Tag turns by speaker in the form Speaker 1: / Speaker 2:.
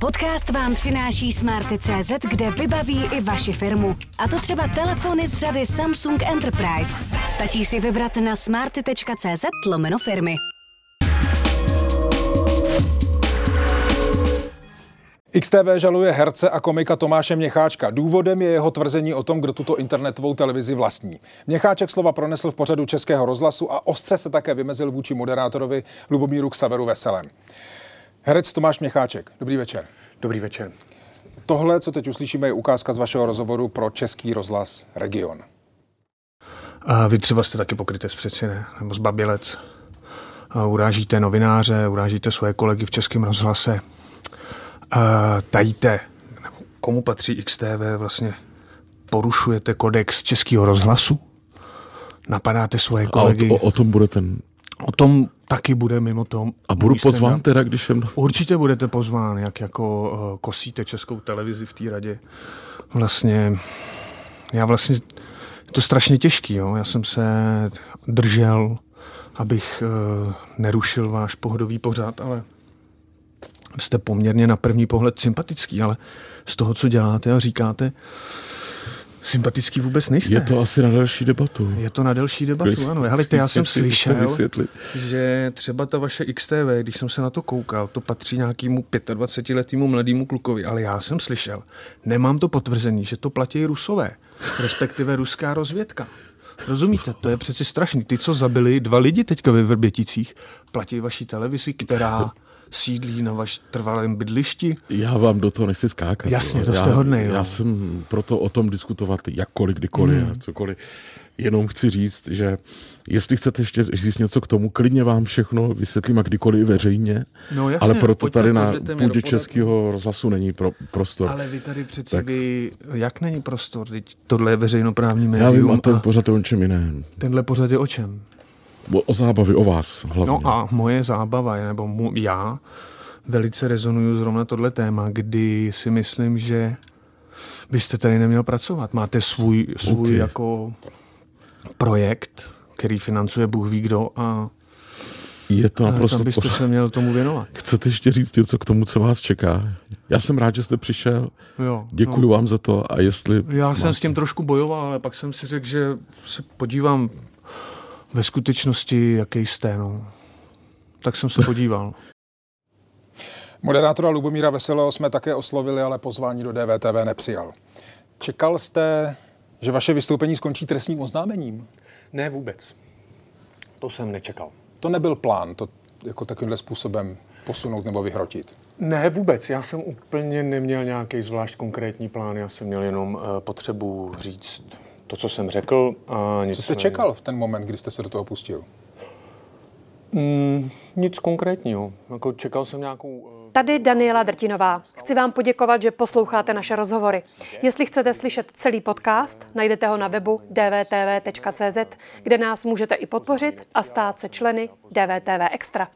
Speaker 1: Podcast vám přináší Smarty.cz, kde vybaví i vaši firmu. A to třeba telefony z řady Samsung Enterprise. Stačí si vybrat na smarty.cz lomeno firmy.
Speaker 2: XTV žaluje herce a komika Tomáše Měcháčka. Důvodem je jeho tvrzení o tom, kdo tuto internetovou televizi vlastní. Měcháček slova pronesl v pořadu Českého rozhlasu a ostře se také vymezil vůči moderátorovi Lubomíru Ksaveru Veselem. Herec Tomáš Měcháček, dobrý večer.
Speaker 3: Dobrý večer.
Speaker 2: Tohle, co teď uslyšíme, je ukázka z vašeho rozhovoru pro Český rozhlas Region.
Speaker 3: A vy třeba jste taky pokryté z přeci, ne? Nebo z Babilec. A urážíte novináře, urážíte svoje kolegy v Českém rozhlase. A tajíte, komu patří XTV, vlastně porušujete kodex Českého rozhlasu? Napadáte svoje kolegy?
Speaker 4: A o, o, o tom bude ten
Speaker 3: O tom taky bude mimo tom.
Speaker 4: A budu pozván teda, když jsem...
Speaker 3: Určitě budete pozván, jak jako uh, kosíte českou televizi v té radě. Vlastně, já vlastně, je to strašně těžký, jo. Já jsem se držel, abych uh, nerušil váš pohodový pořád, ale jste poměrně na první pohled sympatický, ale z toho, co děláte a říkáte, sympatický vůbec nejste.
Speaker 4: Je to asi na další debatu.
Speaker 3: Je to na další debatu, Když, ano. Helejte, já jsem slyšel, že třeba ta vaše XTV, když jsem se na to koukal, to patří nějakému 25-letýmu mladému klukovi, ale já jsem slyšel, nemám to potvrzení, že to platí rusové, respektive ruská rozvědka. Rozumíte? To je přeci strašný. Ty, co zabili dva lidi teďka ve Vrběticích, platí vaší televizi, která sídlí na vaš trvalém bydlišti?
Speaker 4: Já vám do toho nechci skákat.
Speaker 3: Jasně, to jste hodnej.
Speaker 4: Já, já jsem proto o tom diskutovat jakkoliv, kdykoliv hmm. a cokoliv. Jenom chci říct, že jestli chcete ještě říct něco k tomu, klidně vám všechno vysvětlím a kdykoliv veřejně,
Speaker 3: no, jasně,
Speaker 4: ale proto tady na půdě českého rozhlasu není pro, prostor.
Speaker 3: Ale vy tady přeci tak. vy, jak není prostor? Teď tohle je veřejnoprávní médium.
Speaker 4: Já vím, a ten pořad je o čem jiném.
Speaker 3: Tenhle pořad je o čem?
Speaker 4: O zábavy, o vás hlavně.
Speaker 3: No a moje zábava, nebo mu, já velice rezonuju zrovna tohle téma, kdy si myslím, že byste tady neměl pracovat. Máte svůj, svůj okay. jako projekt, který financuje Bůh ví kdo a
Speaker 4: je to naprosto
Speaker 3: tam byste pořád. se měl tomu věnovat.
Speaker 4: Chcete ještě říct něco k tomu, co vás čeká? Já jsem rád, že jste přišel. Jo, Děkuji no. vám za to. A jestli
Speaker 3: Já máte... jsem s tím trošku bojoval, ale pak jsem si řekl, že se podívám ve skutečnosti, jaký jste. No. Tak jsem se podíval.
Speaker 2: Moderátora Lubomíra Veselého jsme také oslovili, ale pozvání do DVTV nepřijal. Čekal jste, že vaše vystoupení skončí trestním oznámením?
Speaker 3: Ne vůbec. To jsem nečekal.
Speaker 2: To nebyl plán, to jako takovýmhle způsobem posunout nebo vyhrotit?
Speaker 3: Ne, vůbec. Já jsem úplně neměl nějaký zvlášť konkrétní plán. Já jsem měl jenom uh, potřebu říct to, co jsem řekl. A
Speaker 2: nic co jste čekal v ten moment, kdy jste se do toho pustil?
Speaker 3: Mm, nic konkrétního. Jako čekal jsem nějakou...
Speaker 5: Eh, Tady Daniela Drtinová. Chci vám poděkovat, že posloucháte naše rozhovory. Jestli chcete slyšet celý podcast, najdete ho na webu dvtv.cz, kde nás můžete i podpořit a stát se členy DVTV Extra.